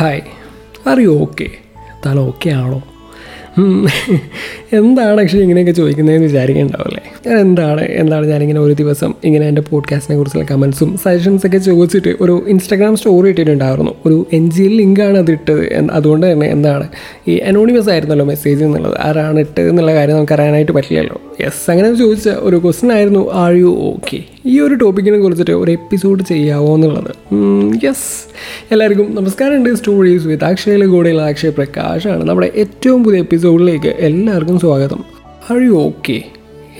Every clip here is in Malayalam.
ഹായ്. Are you okay. താൻ ഓക്കെ ആണോ. എന്താണ് ആക്ച്വലി ഇങ്ങനെയൊക്കെ ചോദിക്കുന്നതെന്ന് വിചാരിക്കുന്നുണ്ടാവില്ലേ എന്താണ്? എന്താണ് ഞാനിങ്ങനെ ഒരു ദിവസം ഇങ്ങനെ എന്റെ പോഡ്കാസ്റ്റിനെ കുറിച്ചുള്ള കമൻസും സജഷൻസൊക്കെ ചോദിച്ചിട്ട് ഒരു ഇൻസ്റ്റാഗ്രാം സ്റ്റോറി ഇട്ടിട്ടുണ്ടായിരുന്നു. ഒരു എൻ ജി എൽ ലിങ്കാണ് അത് ഇട്ടത്. അതുകൊണ്ട് തന്നെ എന്താണ്? ഈ അനോണിമസ് ആയിരുന്നല്ലോ മെസ്സേജ് എന്നുള്ളത്. ആരാണ് ഇട്ടത് എന്നുള്ള കാര്യം നമുക്ക് അറിയാനായിട്ട് പറ്റില്ലല്ലോ. യെസ് അങ്ങനെ ചോദിച്ച ഒരു ക്വസ്റ്റൻ ആയിരുന്നു. ആർ യു ഓക്കെ ഈ ഒരു ടോപ്പിക്കിനെ കുറിച്ചിട്ട് ഒരു എപ്പിസോഡ് ചെയ്യാവോ എന്നുള്ളത്. യെസ് എല്ലാവർക്കും നമസ്കാരമുണ്ട് സ്റ്റോറീസ് വിത്ത് അക്ഷയയിലെ കൂടെയുള്ള അക്ഷയ് പ്രകാശാണ്. നമ്മുടെ ഏറ്റവും പുതിയ എപ്പിസോഡിലേക്ക് എല്ലാവർക്കും സ്വാഗതം. ആർ യു ഓക്കെ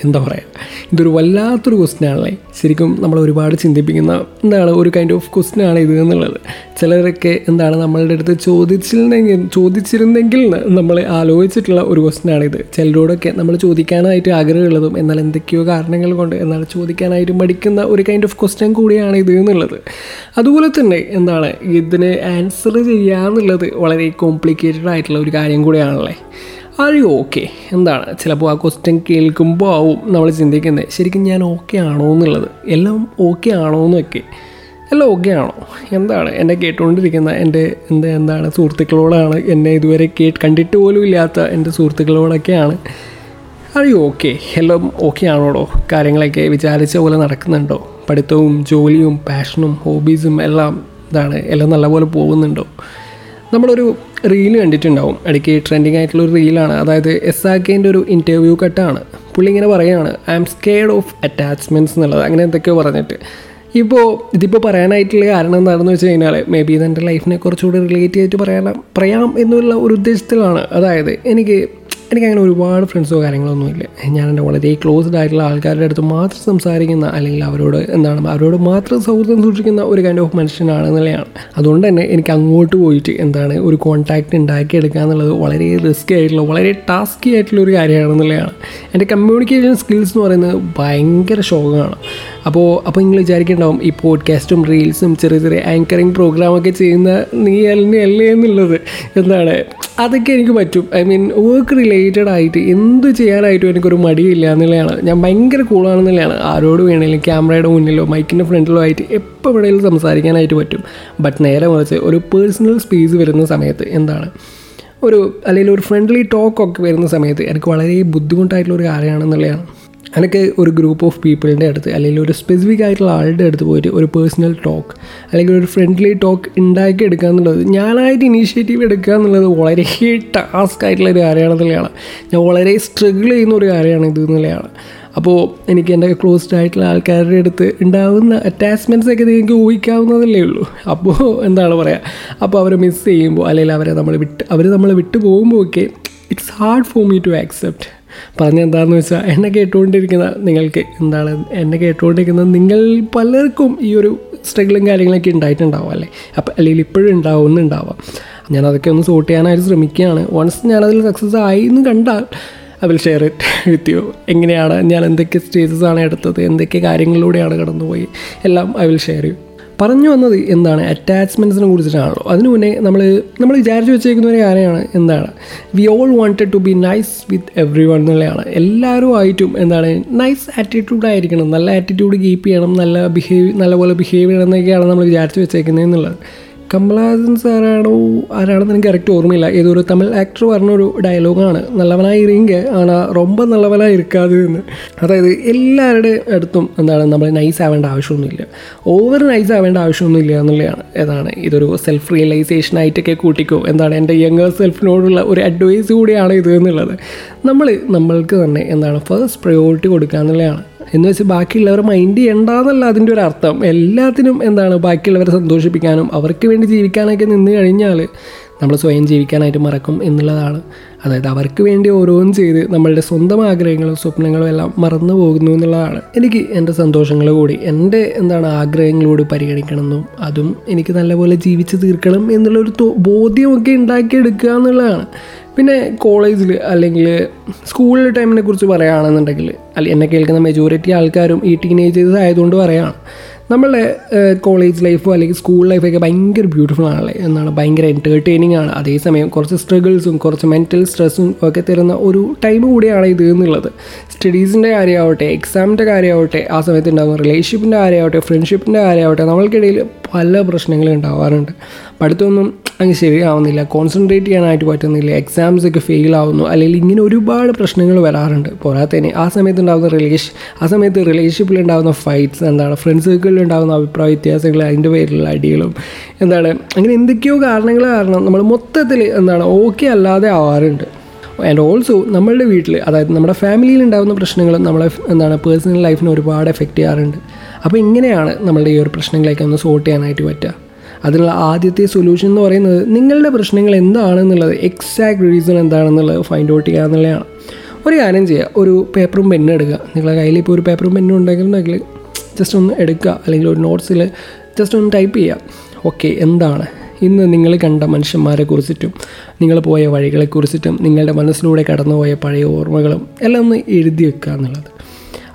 എന്താ പറയുക ഇതൊരു വല്ലാത്തൊരു ക്വസ്റ്റ്യൻ ആണല്ലേ? ശരിക്കും നമ്മൾ ഒരുപാട് ചിന്തിപ്പിക്കുന്ന എന്താണ് ഒരു കൈൻഡ് ഓഫ് ക്വസ്റ്റ്യൻ ആണ് ഇത് എന്നുള്ളത്. ചിലരൊക്കെ എന്താണ് നമ്മളുടെ അടുത്ത് ചോദിച്ചിരുന്നെങ്കിൽ ചോദിച്ചിരുന്നെങ്കിൽ നമ്മൾ ആലോചിച്ചിട്ടുള്ള ഒരു ക്വസ്റ്റ്യൻ ഇത്. ചിലരോടൊക്കെ നമ്മൾ ചോദിക്കാനായിട്ട് ആഗ്രഹമുള്ളതും എന്നാൽ എന്തൊക്കെയോ കാരണങ്ങൾ കൊണ്ട് എന്നാൽ ചോദിക്കാനായിട്ട് മടിക്കുന്ന ഒരു കൈൻഡ് ഓഫ് ക്വസ്റ്റ്യൻ കൂടിയാണ് ഇത് എന്നുള്ളത്. അതുപോലെ തന്നെ എന്താണ് ഇതിന് ആൻസർ ചെയ്യാന്നുള്ളത് വളരെ കോംപ്ലിക്കേറ്റഡ് ആയിട്ടുള്ള ഒരു കാര്യം കൂടിയാണല്ലേ? യു ഓക്കെ എന്താണ്? ചിലപ്പോൾ ആ ക്വസ്റ്റ്യൻ കേൾക്കുമ്പോൾ ആവും നമ്മൾ ചിന്തിക്കുന്നത്. ശരിക്കും ഞാൻ ഓക്കെ ആണോ എന്നുള്ളത്. എല്ലാം ഓക്കെ ആണോ എന്നൊക്കെ. എല്ലാം ഓക്കെ ആണോ? എന്താണ്? എന്നെ കേട്ടുകൊണ്ടിരിക്കുന്ന എന്റെ എന്താ എന്താണ് സുഹൃത്തുക്കളോടാണ് എന്നെ ഇതുവരെ കേട്ട് കണ്ടിട്ട് പോലും ഇല്ലാത്ത എന്റെ സുഹൃത്തുക്കളോടൊക്കെയാണ്. ആർ യു ഓക്കെ എല്ലാം ഓക്കെ ആണോടോ? കാര്യങ്ങളൊക്കെ വിചാരിച്ച പോലെ നടക്കുന്നുണ്ടോ? പഠിത്തവും ജോലിയും പാഷനും ഹോബീസും എല്ലാം ഇതാണ് എല്ലാം നല്ലപോലെ പോകുന്നുണ്ടോ? നമ്മളൊരു റീൽ കണ്ടിട്ടുണ്ടാവും. ഇടയ്ക്ക് ട്രെൻഡിങ് ആയിട്ടുള്ള ഒരു റീലാണ് അതായത് എസ് ആക്കേന്റെ ഒരു ഇന്റർവ്യൂ കട്ടാണ് പുള്ളി ഇങ്ങനെ പറയുകയാണ് I am scared of attachments എന്നുള്ളത്. അങ്ങനെ എന്തൊക്കെയോ പറഞ്ഞിട്ട്. ഇപ്പോൾ ഇതിപ്പോൾ പറയാനായിട്ടുള്ള കാരണം എന്താണെന്ന് വെച്ച് കഴിഞ്ഞാൽ മേ ബി ഇതെന്റെ ലൈഫിനെ കുറച്ചുകൂടി റിലേറ്റ് ചെയ്തിട്ട് പറയാൻ പറയാം എന്നുള്ള ഒരു ഉദ്ദേശത്തിലാണ്. അതായത് എനിക്ക് എനിക്കങ്ങനെ ഒരുപാട് ഫ്രണ്ട്സോ കാര്യങ്ങളൊന്നുമില്ല. ഞാൻ എന്റെ വളരെ ക്ലോസ്ഡ് ആയിട്ടുള്ള ആൾക്കാരുടെ അടുത്ത് മാത്രം സംസാരിക്കുന്ന അല്ലെങ്കിൽ അവരോട് എന്താണ് അവരോട് മാത്രം സൗഹൃദം സൂക്ഷിക്കുന്ന ഒരു കൈൻഡ് ഓഫ് മനുഷ്യനാണ് എന്നുള്ളതാണ് അതുകൊണ്ട് തന്നെ എനിക്ക് അങ്ങോട്ട് പോയിട്ട് എന്താണ് ഒരു കോൺടാക്റ്റ് ഉണ്ടാക്കിയെടുക്കുക എന്നുള്ളത് വളരെ റിസ്കി ആയിട്ടുള്ള വളരെ ടാസ്കി ആയിട്ടുള്ള ഒരു കാര്യമാണെന്നുള്ളതാണ്. എന്റെ കമ്മ്യൂണിക്കേഷൻ സ്കിൽസ് എന്ന് പറയുന്നത് ഭയങ്കര ശോകമാണ്. അപ്പോൾ അപ്പോൾ നിങ്ങൾ വിചാരിക്കേണ്ടാവും ഈ പോഡ്കാസ്റ്റും റീൽസും ചെറിയ ചെറിയ ആങ്കറിങ് പ്രോഗ്രാമൊക്കെ ചെയ്യുന്ന നീ അല്ലേ അല്ലേ എന്നുള്ളത്. എന്താണ്? അതൊക്കെ എനിക്ക് പറ്റും. ഐ മീൻ വർക്ക് റിലേറ്റഡ് ആയിട്ട് എന്ത് ചെയ്യാനായിട്ടും എനിക്കൊരു മടിയില്ല എന്നുള്ളതാണ്. ഞാൻ ഭയങ്കര കൂളാണെന്നുള്ളതാണ് ആരോട് വേണമെങ്കിലും ക്യാമറയുടെ മുന്നിലോ മൈക്കിന്റെ ഫ്രണ്ടിലോ ആയിട്ട് എപ്പോൾ വേണമെങ്കിലും സംസാരിക്കാനായിട്ട് പറ്റും. ബട്ട് നേരെ മറിച്ച് ഒരു പേഴ്സണൽ സ്പേസ് വരുന്ന സമയത്ത് എന്താണ്? ഒരു അല്ലെങ്കിൽ ഒരു ഫ്രണ്ട്ലി ടോക്കൊക്കെ വരുന്ന സമയത്ത് എനിക്ക് വളരെ ബുദ്ധിമുട്ടായിട്ടുള്ള ഒരു കാര്യമാണെന്നുള്ളതാണ്. എനിക്ക് ഒരു ഗ്രൂപ്പ് ഓഫ് പീപ്പിളിന്റെ അടുത്ത് അല്ലെങ്കിൽ ഒരു സ്പെസിഫിക് ആയിട്ടുള്ള ആളുടെ അടുത്ത് പോയിട്ട് ഒരു പേഴ്സണൽ ടോക്ക് അല്ലെങ്കിൽ ഒരു ഫ്രണ്ട്ലി ടോക്ക് ഉണ്ടാക്കി എടുക്കുക എന്നുള്ളത് ഞാനായിട്ട് ഇനീഷ്യേറ്റീവ് എടുക്കുക എന്നുള്ളത് വളരെ ടാസ്ക് ആയിട്ടുള്ള ഒരു കാര്യമാണ് തന്നെയാണ് ഞാൻ വളരെ സ്ട്രഗിൾ ചെയ്യുന്ന ഒരു കാര്യമാണ് ഇത് എന്നുള്ളതാണ്. അപ്പോൾ എനിക്ക് എന്റെ ക്ലോസ്ഡ് ആയിട്ടുള്ള ആൾക്കാരുടെ അടുത്ത് ഉണ്ടാകുന്ന അറ്റാച്ച്മെന്റ്സ് ഒക്കെ നിങ്ങൾക്ക് ഊഹിക്കാവുന്നതല്ലേ ഉള്ളൂ. അപ്പോൾ എന്താണ് പറയുക അപ്പോൾ അവരെ മിസ് ചെയ്യുമ്പോൾ അല്ലെങ്കിൽ അവരെ നമ്മൾ വിട്ട് അവർ നമ്മളെ വിട്ടു പോകുമ്പോൾ ഒക്കെ it's hard for me to accept പറഞ്ഞ എന്താണെന്ന് വെച്ചാൽ എന്നെ കേട്ടുകൊണ്ടിരിക്കുന്ന നിങ്ങൾക്ക് എന്താണ് എന്നെ കേട്ടുകൊണ്ടിരിക്കുന്ന നിങ്ങൾ പലർക്കും ഈ ഒരു സ്ട്രഗിളും കാര്യങ്ങളൊക്കെ ഉണ്ടായിട്ടുണ്ടാവും അല്ലേ? അപ്പം അല്ലെങ്കിൽ ഇപ്പോഴും ഉണ്ടാവുന്നുണ്ടാവാം. ഞാൻ അതൊക്കെ ഒന്ന് സോർട്ട് ചെയ്യാനായിട്ട് ശ്രമിക്കുകയാണ്. വൺസ് ഞാനതിൽ സക്സസ് ആയി എന്ന് കണ്ടാൽ will share it with you എങ്ങനെയാണ് ഞാൻ എന്തൊക്കെ സ്റ്റേജസ് ആണ് എടുത്തത് എന്തൊക്കെ കാര്യങ്ങളിലൂടെയാണ് കടന്നുപോയി എല്ലാം ഐ വിൽ ഷെയർ യു പറഞ്ഞു വന്നത് എന്താണ്? അറ്റാച്ച്മെന്റ്സിനെ കുറിച്ചിട്ടാണല്ലോ. അതിനു മുന്നേ നമ്മൾ നമ്മൾ വിചാരിച്ചു വെച്ചേക്കുന്ന ഒരു കാര്യമാണ് എന്താണ്? We all wanted to be nice with everyone എന്നുള്ളതാണ്. എല്ലാവരും ആയിട്ടും എന്താണ്? നൈസ് ആറ്റിറ്റ്യൂഡ് ആയിരിക്കണം. നല്ല ആറ്റിറ്റ്യൂഡ് കീപ്പ് ചെയ്യണം. നല്ല ബിഹേവ് നല്ലപോലെ ബിഹേവ് ചെയ്യണം എന്നൊക്കെയാണ് നമ്മൾ വിചാരിച്ചു വെച്ചേക്കുന്നത് എന്നുള്ളത് കമലഹാസൻ സാറാണോ? ആരാണെന്ന് എനിക്ക് കറക്റ്റ് ഓർമ്മയില്ല. ഏതൊരു തമിഴ് ആക്ടർ പറഞ്ഞൊരു ഡയലോഗാണ് നല്ലവനായി ഇരിക്കുക ആണ്. റൊമ്പ നല്ലവനായി ഇരിക്കാതെ എന്ന്. അതായത് എല്ലാവരുടെ അടുത്തും എന്താണ് നമ്മൾ നൈസ് ആവേണ്ട ആവശ്യമൊന്നുമില്ല. ഓവർ നൈസ് ആവേണ്ട ആവശ്യമൊന്നുമില്ല എന്നുള്ളതാണ്. ഏതാണ്? ഇതൊരു സെൽഫ് റിയലൈസേഷൻ ആയിട്ടൊക്കെ കൂട്ടിക്കോ. എന്താണ് എന്റെ യങ്ങർ സെൽഫിനോടുള്ള ഒരു അഡ്വൈസ് കൂടിയാണ് ഇത് എന്നുള്ളത്. നമ്മൾ നമ്മൾക്ക് തന്നെ എന്താണ് ഫസ്റ്റ് പ്രയോറിറ്റി കൊടുക്കുക എന്നുള്ളതാണ്. എന്ന് വെച്ച് ബാക്കിയുള്ളവർ മൈൻഡ് ചെയ്യണ്ടെന്നല്ല അതിന്റെ ഒരു അർത്ഥം. എല്ലാത്തിനും എന്താണ് ബാക്കിയുള്ളവരെ സന്തോഷിപ്പിക്കാനും അവർക്ക് വേണ്ടി ജീവിക്കാനൊക്കെ നിന്ന് കഴിഞ്ഞാൽ നമ്മൾ സ്വയം ജീവിക്കാനായിട്ട് മറക്കും എന്നുള്ളതാണ്. അതായത് അവർക്ക് വേണ്ടി ഓരോന്നും ചെയ്ത് നമ്മളുടെ സ്വന്തം ആഗ്രഹങ്ങളും സ്വപ്നങ്ങളും എല്ലാം മറന്നു പോകുന്നു എന്നുള്ളതാണ്. എനിക്ക് എന്റെ സന്തോഷങ്ങൾ കൂടി എന്റെ എന്താണ് ആഗ്രഹങ്ങളോട് പരിഗണിക്കണമെന്നും അതും എനിക്ക് നല്ലപോലെ ജീവിച്ച് തീർക്കണം എന്നുള്ളൊരു ബോധ്യമൊക്കെ ഉണ്ടാക്കിയെടുക്കുക എന്നുള്ളതാണ്. പിന്നെ കോളേജിൽ അല്ലെങ്കിൽ സ്കൂൾ ടൈമിനെ കുറിച്ച് പറയുകയാണെന്നുണ്ടെങ്കിൽ അല്ല എന്നെ കേൾക്കുന്ന മെജോറിറ്റി ആൾക്കാരും ഈ ടീനേജേഴ്സ് ആയതുകൊണ്ട് പറയുകയാണ് നമ്മളുടെ കോളേജ് ലൈഫോ അല്ലെങ്കിൽ സ്കൂൾ ലൈഫൊക്കെ ഭയങ്കര ബ്യൂട്ടിഫുൾ ആണല്ലേ? എന്നാണ് ഭയങ്കര എന്റർടൈനിങ് ആണ്. അതേസമയം കുറച്ച് സ്ട്രഗിൾസും കുറച്ച് മെന്റൽ സ്ട്രെസ്സും ഒക്കെ തരുന്ന ഒരു ടൈം കൂടിയാണ് ഇത് എന്നുള്ളത്. സ്റ്റഡീസിന്റെ കാര്യമാവട്ടെ എക്സാമിന്റെ കാര്യമാവട്ടെ ആ സമയത്ത് ഉണ്ടാകുന്ന റിലേഷൻഷിപ്പിന്റെ കാര്യമാവട്ടെ ഫ്രണ്ട്ഷിപ്പിന്റെ കാര്യമാവട്ടെ നമ്മൾക്കിടയിൽ പല പ്രശ്നങ്ങളും ഉണ്ടാവാറുണ്ട്. പഠിത്തമൊന്നും അങ്ങ് ശരിയാവുന്നില്ല കോൺസെൻട്രേറ്റ് ചെയ്യാനായിട്ട് പറ്റുന്നില്ല എക്സാംസ് ഒക്കെ ഫെയിൽ ആവുന്നു അല്ലെങ്കിൽ ഇങ്ങനെ ഒരുപാട് പ്രശ്നങ്ങൾ വരാറുണ്ട്. പോരാത്തതിന്. ആ സമയത്ത് ഉണ്ടാകുന്ന റിലേഷൻ ആ സമയത്ത് റിലേഷൻഷിപ്പിൽ ഉണ്ടാകുന്ന ഫൈറ്റ്സ് എന്താണ് ഫ്രണ്ട്സ് സർക്കിളിൽ ഉണ്ടാകുന്ന അഭിപ്രായ വ്യത്യാസങ്ങൾ അതിന്റെ പേരിലുള്ള അടികളും എന്താണ് അങ്ങനെ എന്തൊക്കെയോ കാരണങ്ങൾ കാരണം നമ്മൾ മൊത്തത്തിൽ എന്താണ് ഓക്കെ അല്ലാതെ ആവാറുണ്ട്. ആൻഡ് ഓൾസോ നമ്മളുടെ വീട്ടിൽ അതായത് നമ്മുടെ ഫാമിലിയിൽ ഉണ്ടാകുന്ന പ്രശ്നങ്ങൾ നമ്മളെ എന്താണ് പേഴ്സണൽ ലൈഫിനെ ഒരുപാട് എഫക്റ്റ് ചെയ്യാറുണ്ട്. അപ്പോൾ ഇങ്ങനെയാണ് നമ്മളുടെ ഈ ഒരു പ്രശ്നങ്ങളൊക്കെ ഒന്ന് സോർട്ട് ചെയ്യാനായിട്ട് പറ്റുക. അതിനുള്ള ആദ്യത്തെ സൊല്യൂഷൻ എന്ന് പറയുന്നത് നിങ്ങളുടെ പ്രശ്നങ്ങൾ എന്താണെന്നുള്ളത് എക്സാക്ട് റീസൺ എന്താണെന്നുള്ളത് ഫൈൻഡ് ഔട്ട് ചെയ്യുക എന്നുള്ളതാണ്. ഒരു കാര്യം ചെയ്യുക ഒരു പേപ്പറും പെന്നും എടുക്കുക. നിങ്ങളുടെ കയ്യിൽ ഇപ്പോൾ ഒരു പേപ്പറും പെന്നും ഉണ്ടെങ്കിലുണ്ടെങ്കിൽ ജസ്റ്റ് ഒന്ന് എടുക്കുക. അല്ലെങ്കിൽ ഒരു നോട്ട്സിൽ ജസ്റ്റ് ഒന്ന് ടൈപ്പ് ചെയ്യുക. ഓക്കെ എന്താണ്? ഇന്ന് നിങ്ങൾ കണ്ട മനുഷ്യന്മാരെ കുറിച്ചിട്ടും നിങ്ങൾ പോയ വഴികളെക്കുറിച്ചിട്ടും നിങ്ങളുടെ മനസ്സിലൂടെ കടന്നുപോയ പഴയ ഓർമ്മകളും എല്ലാം ഒന്ന് എഴുതി വെക്കുക എന്നുള്ളത്.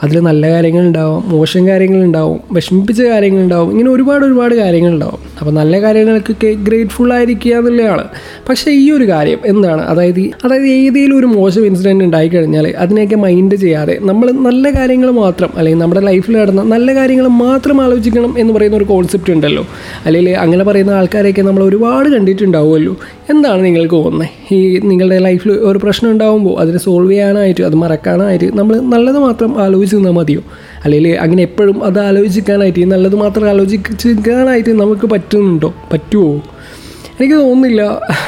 അതിൽ നല്ല കാര്യങ്ങളുണ്ടാവും മോശം കാര്യങ്ങളുണ്ടാവും വിഷമിപ്പിച്ച കാര്യങ്ങളുണ്ടാവും ഇങ്ങനെ ഒരുപാട് ഒരുപാട് കാര്യങ്ങളുണ്ടാവും അപ്പോൾ നല്ല കാര്യങ്ങൾക്കൊക്കെ ഗ്രേറ്റ്ഫുൾ ആയിരിക്കുക എന്നുള്ളതാണ് പക്ഷേ ഈ ഒരു കാര്യം എന്താണ്? അതായത് അതായത് ഏതെങ്കിലും ഒരു മോശം ഇൻസിഡന്റ് ഉണ്ടായിക്കഴിഞ്ഞാൽ അതിനെയൊക്കെ മൈൻഡ് ചെയ്യാതെ നമ്മൾ നല്ല കാര്യങ്ങൾ മാത്രം അല്ലെങ്കിൽ നമ്മുടെ ലൈഫിൽ നടന്ന നല്ല കാര്യങ്ങൾ മാത്രം ആലോചിക്കണം എന്ന് പറയുന്ന ഒരു കോൺസെപ്റ്റ് ഉണ്ടല്ലോ. അല്ലെങ്കിൽ അങ്ങനെ പറയുന്ന ആൾക്കാരെയൊക്കെ നമ്മൾ ഒരുപാട് കണ്ടിട്ടുണ്ടാവുമല്ലോ. എന്താണ് നിങ്ങൾക്ക് തോന്നുന്നത് ഈ നിങ്ങളുടെ ലൈഫിൽ ഒരു പ്രശ്നം ഉണ്ടാകുമ്പോൾ അതിനെ സോൾവ് ചെയ്യാനായിട്ട് അത് മറക്കാനായിട്ട് നമ്മൾ നല്ലത് മാത്രം ആലോചിച്ച് നിന്നാൽ മതിയോ? അല്ലെങ്കിൽ അങ്ങനെ എപ്പോഴും അത് ആലോചിക്കാനായിട്ട് ഈ നല്ലത് മാത്രം ആലോചിക്കാനായിട്ട് നമുക്ക് പറ്റുന്നുണ്ടോ? പറ്റുമോ എനിക്ക് തോന്നുന്നില്ല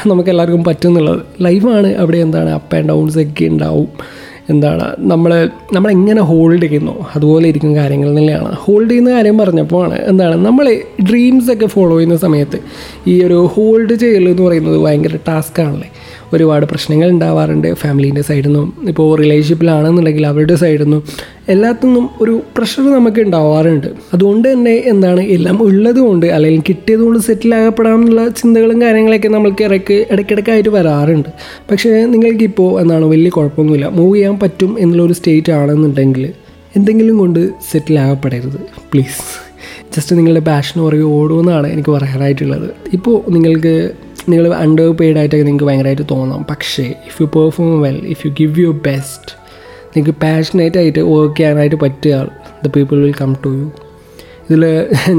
നമുക്ക് എല്ലാവർക്കും പറ്റുന്നുള്ളത്. ലൈഫാണ് അവിടെ എന്താണ് അപ്പ് ആൻഡ് ഡൗൺസ് ഒക്കെ ഉണ്ടാവും. എന്താണ് നമ്മൾ നമ്മളെങ്ങനെ ഹോൾഡ് ചെയ്യുന്നു? അതുപോലെ ഇരിക്കും കാര്യങ്ങൾ തന്നെയാണ്. ഹോൾഡ് ചെയ്യുന്ന കാര്യം പറഞ്ഞപ്പോൾ ആണ് എന്താണ് നമ്മൾ ഡ്രീംസ് ഒക്കെ ഫോളോ ചെയ്യുന്ന സമയത്ത് ഈ ഒരു ഹോൾഡ് ചെയ്യൽ എന്ന് പറയുന്നത് ഭയങ്കര ടാസ്ക്കാണല്ലേ ഒരുപാട് പ്രശ്നങ്ങൾ ഉണ്ടാവാറുണ്ട്. ഫാമിലീന്റെ സൈഡിൽ നിന്നും ഇപ്പോൾ റിലേഷൻഷിപ്പിലാണെന്നുണ്ടെങ്കിൽ അവരുടെ സൈഡിൽ നിന്നും എല്ലാത്തിനും ഒരു പ്രഷർ നമുക്ക് ഉണ്ടാവാറുണ്ട്. അതുകൊണ്ട് തന്നെ എന്താണ് എല്ലാം ഉള്ളത് കൊണ്ട് അല്ലെങ്കിൽ കിട്ടിയത് കൊണ്ട് സെറ്റിൽ ആകപ്പെടാമെന്നുള്ള ചിന്തകളും കാര്യങ്ങളൊക്കെ നമ്മൾക്ക് ഇടയ്ക്ക് ഇടയ്ക്കിടയ്ക്കായിട്ട് വരാറുണ്ട്. പക്ഷേ നിങ്ങൾക്കിപ്പോൾ എന്താണ് വലിയ കുഴപ്പമൊന്നുമില്ല. മൂവ് ചെയ്യാൻ പറ്റും എന്നുള്ളൊരു സ്റ്റേറ്റ് ആണെന്നുണ്ടെങ്കിൽ എന്തെങ്കിലും കൊണ്ട് സെറ്റിൽ ആകപ്പെടരുത്. പ്ലീസ് ജസ്റ്റ് നിങ്ങളുടെ പാഷൻ പുറകെ ഓടുമെന്നാണ് എനിക്ക് പറയാനായിട്ടുള്ളത്. ഇപ്പോൾ നിങ്ങൾക്ക് നിങ്ങൾ അണ്ടർ പെയ്ഡ് ആയിട്ടൊക്കെ നിങ്ങൾക്ക് ഭയങ്കരമായിട്ട് തോന്നാം. പക്ഷേ if you perform well if you give your best നിങ്ങൾക്ക് പാഷനേറ്റ് ആയിട്ട് വർക്ക് ചെയ്യാനായിട്ട് പറ്റിയാൽ the people will come to you ഇതിൽ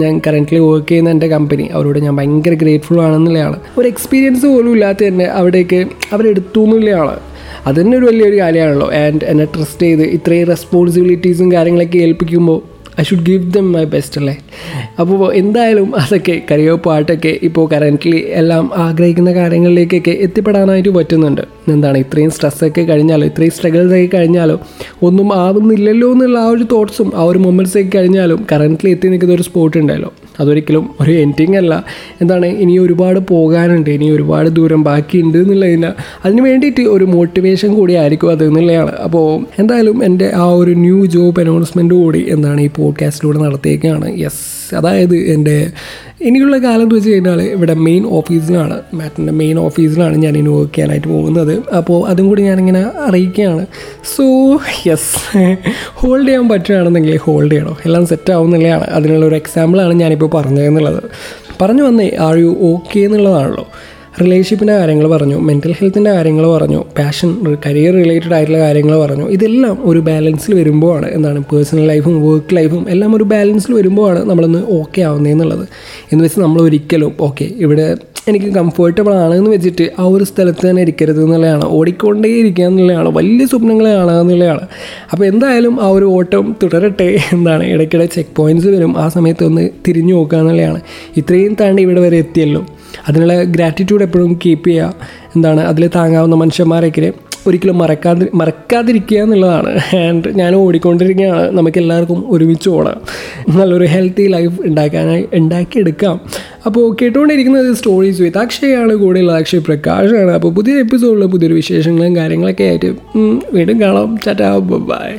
ഞാൻ കറന്റ്ലി വർക്ക് ചെയ്യുന്ന എന്റെ കമ്പനി അവരോട് ഞാൻ ഭയങ്കര ഗ്രേറ്റ്ഫുൾ ആണെന്നുള്ളതാണ് ഒരു എക്സ്പീരിയൻസ് പോലും ഇല്ലാത്ത തന്നെ അവിടേക്ക് അവരെടുത്തു എന്നുള്ളതാണ് അത് തന്നെ ഒരു വലിയൊരു കാര്യമാണല്ലോ. ആൻഡ് എന്നെ ട്രസ്റ്റ് ചെയ്ത് ഇത്രയും റെസ്പോൺസിബിലിറ്റീസും കാര്യങ്ങളൊക്കെ ഏൽപ്പിക്കുമ്പോൾ I should give them my best അല്ലേ അപ്പോൾ എന്തായാലും അതൊക്കെ കരിയർ പാട്ടൊക്കെ ഇപ്പോൾ കറന്റ്ലി എല്ലാം ആഗ്രഹിക്കുന്ന കാര്യങ്ങളിലേക്കൊക്കെ എത്തിപ്പെടാനായിട്ട് പറ്റുന്നുണ്ട്. എന്താണ് ഇത്രയും സ്ട്രെസ്സൊക്കെ കഴിഞ്ഞാലോ ഇത്രയും സ്ട്രഗിൾസ് ഒക്കെ കഴിഞ്ഞാലോ ഒന്നും ആവുന്നില്ലല്ലോ എന്നുള്ള ആ ഒരു തോട്ട്സും ആ ഒരു മൊമെന്റ്സ് ഒക്കെ കഴിഞ്ഞാലും കറന്റ്ലി എത്തി നിൽക്കുന്ന ഒരു സ്പോട്ട് ഉണ്ടല്ലോ. അതൊരിക്കലും ഒരു എൻഡിങ് അല്ല. എന്താണ് ഇനി ഒരുപാട് പോകാനുണ്ട് ഇനി ഒരുപാട് ദൂരം ബാക്കിയുണ്ട് എന്നുള്ളതിന് അതിന് വേണ്ടിയിട്ട് ഒരു മോട്ടിവേഷൻ കൂടി ആയിരിക്കും അത് എന്നുള്ളതാണ്. അപ്പോൾ എന്തായാലും എന്റെ ആ ഒരു ന്യൂ ജോബ് അനൗൺസ്മെന്റ് കൂടി എന്താണ് ഈ പോഡ്കാസ്റ്റിലൂടെ നടത്തിയേക്കാണ്. യെസ് അതായത് എന്റെ ഇനിയുള്ള കാലം എന്ന് വെച്ച് കഴിഞ്ഞാൽ ഇവിടെ മെയിൻ ഓഫീസിലാണ് മാറ്റിന്റെ മെയിൻ ഓഫീസിലാണ് ഞാൻ ഇനി വർക്ക് ചെയ്യാനായിട്ട് പോകുന്നത്. അപ്പോൾ അതും കൂടി ഞാനിങ്ങനെ അറിയിക്കുകയാണ്. സോ യെസ് ഹോൾഡ് ചെയ്യാൻ പറ്റുകയാണെന്നെങ്കിൽ ഹോൾഡ് ചെയ്യണോ. എല്ലാം സെറ്റ് ആവുന്നില്ലയാണ് അതിനുള്ള ഒരു എക്സാമ്പിളാണ് ഞാനിപ്പോൾ പറഞ്ഞതെന്നുള്ളത് പറഞ്ഞു വന്നേ ആർ യു ഓക്കെ എന്നുള്ളതാണല്ലോ. റിലേഷൻഷിപ്പിന്റെ കാര്യങ്ങൾ പറഞ്ഞു മെന്റൽ ഹെൽത്തിന്റെ കാര്യങ്ങൾ പറഞ്ഞു പാഷൻ കരിയർ റിലേറ്റഡ് ആയിട്ടുള്ള കാര്യങ്ങൾ പറഞ്ഞു. ഇതെല്ലാം ഒരു ബാലൻസിൽ വരുമ്പോഴാണ് എന്താണ് പേഴ്സണൽ ലൈഫും വർക്ക് ലൈഫും എല്ലാം ഒരു ബാലൻസിൽ വരുമ്പോഴാണ് നമ്മളൊന്ന് ഓക്കെ ആവുന്നതെന്നുള്ളത് എന്ന് വെച്ചാൽ നമ്മൾ ഒരിക്കലും ഓക്കെ ഇവിടെ എനിക്ക് കംഫർട്ടബിൾ ആണ് എന്ന് വെച്ചിട്ട് ആ ഒരു സ്ഥലത്ത് തന്നെ ഇരിക്കരുത് എന്നുള്ളതാണ്. ഓടിക്കൊണ്ടേ ഇരിക്കുക എന്നുള്ളതാണ്. വലിയ സ്വപ്നങ്ങൾ കാണുക എന്നുള്ളതാണ്. അപ്പോൾ എന്തായാലും ആ ഒരു ഓട്ടം തുടരട്ടെ എന്താണ് ഇടയ്ക്കിടെ ചെക്ക് പോയിന്റ്സ് വരും. ആ സമയത്ത് ഒന്ന് തിരിഞ്ഞു നോക്കുക എന്നുള്ളതാണ്. ഇത്രയും താണ്ടി ഇവിടെ വരെ എത്തിയല്ലോ. അതിനുള്ള ഗ്രാറ്റിറ്റ്യൂഡ് എപ്പോഴും കീപ്പ് ചെയ്യുക. എന്താണ്? അതിൽ താങ്ങാവുന്ന മനുഷ്യന്മാരൊക്കെ ഒരിക്കലും മറക്കാതി മറക്കാതിരിക്കുക എന്നുള്ളതാണ്. ആൻഡ് ഞാൻ ഓടിക്കൊണ്ടിരിക്കുകയാണ്. നമുക്ക് എല്ലാവർക്കും ഒരുമിച്ച് ഓടാം നല്ലൊരു ഹെൽത്തി ലൈഫ് ഉണ്ടാക്കാനായി ഉണ്ടാക്കിയെടുക്കാം. അപ്പോൾ കേട്ടുകൊണ്ടിരിക്കുന്നത് സ്റ്റോറീസ് വിത്ത് അക്ഷയാണ് കൂടെയുള്ള അക്ഷയ് പ്രകാശാണ്. അപ്പോൾ പുതിയ എപ്പിസോഡിൽ പുതിയൊരു വിശേഷങ്ങളും കാര്യങ്ങളൊക്കെ ആയിട്ട് വീണ്ടും കാണാം. ചാറ്റാ ബൈ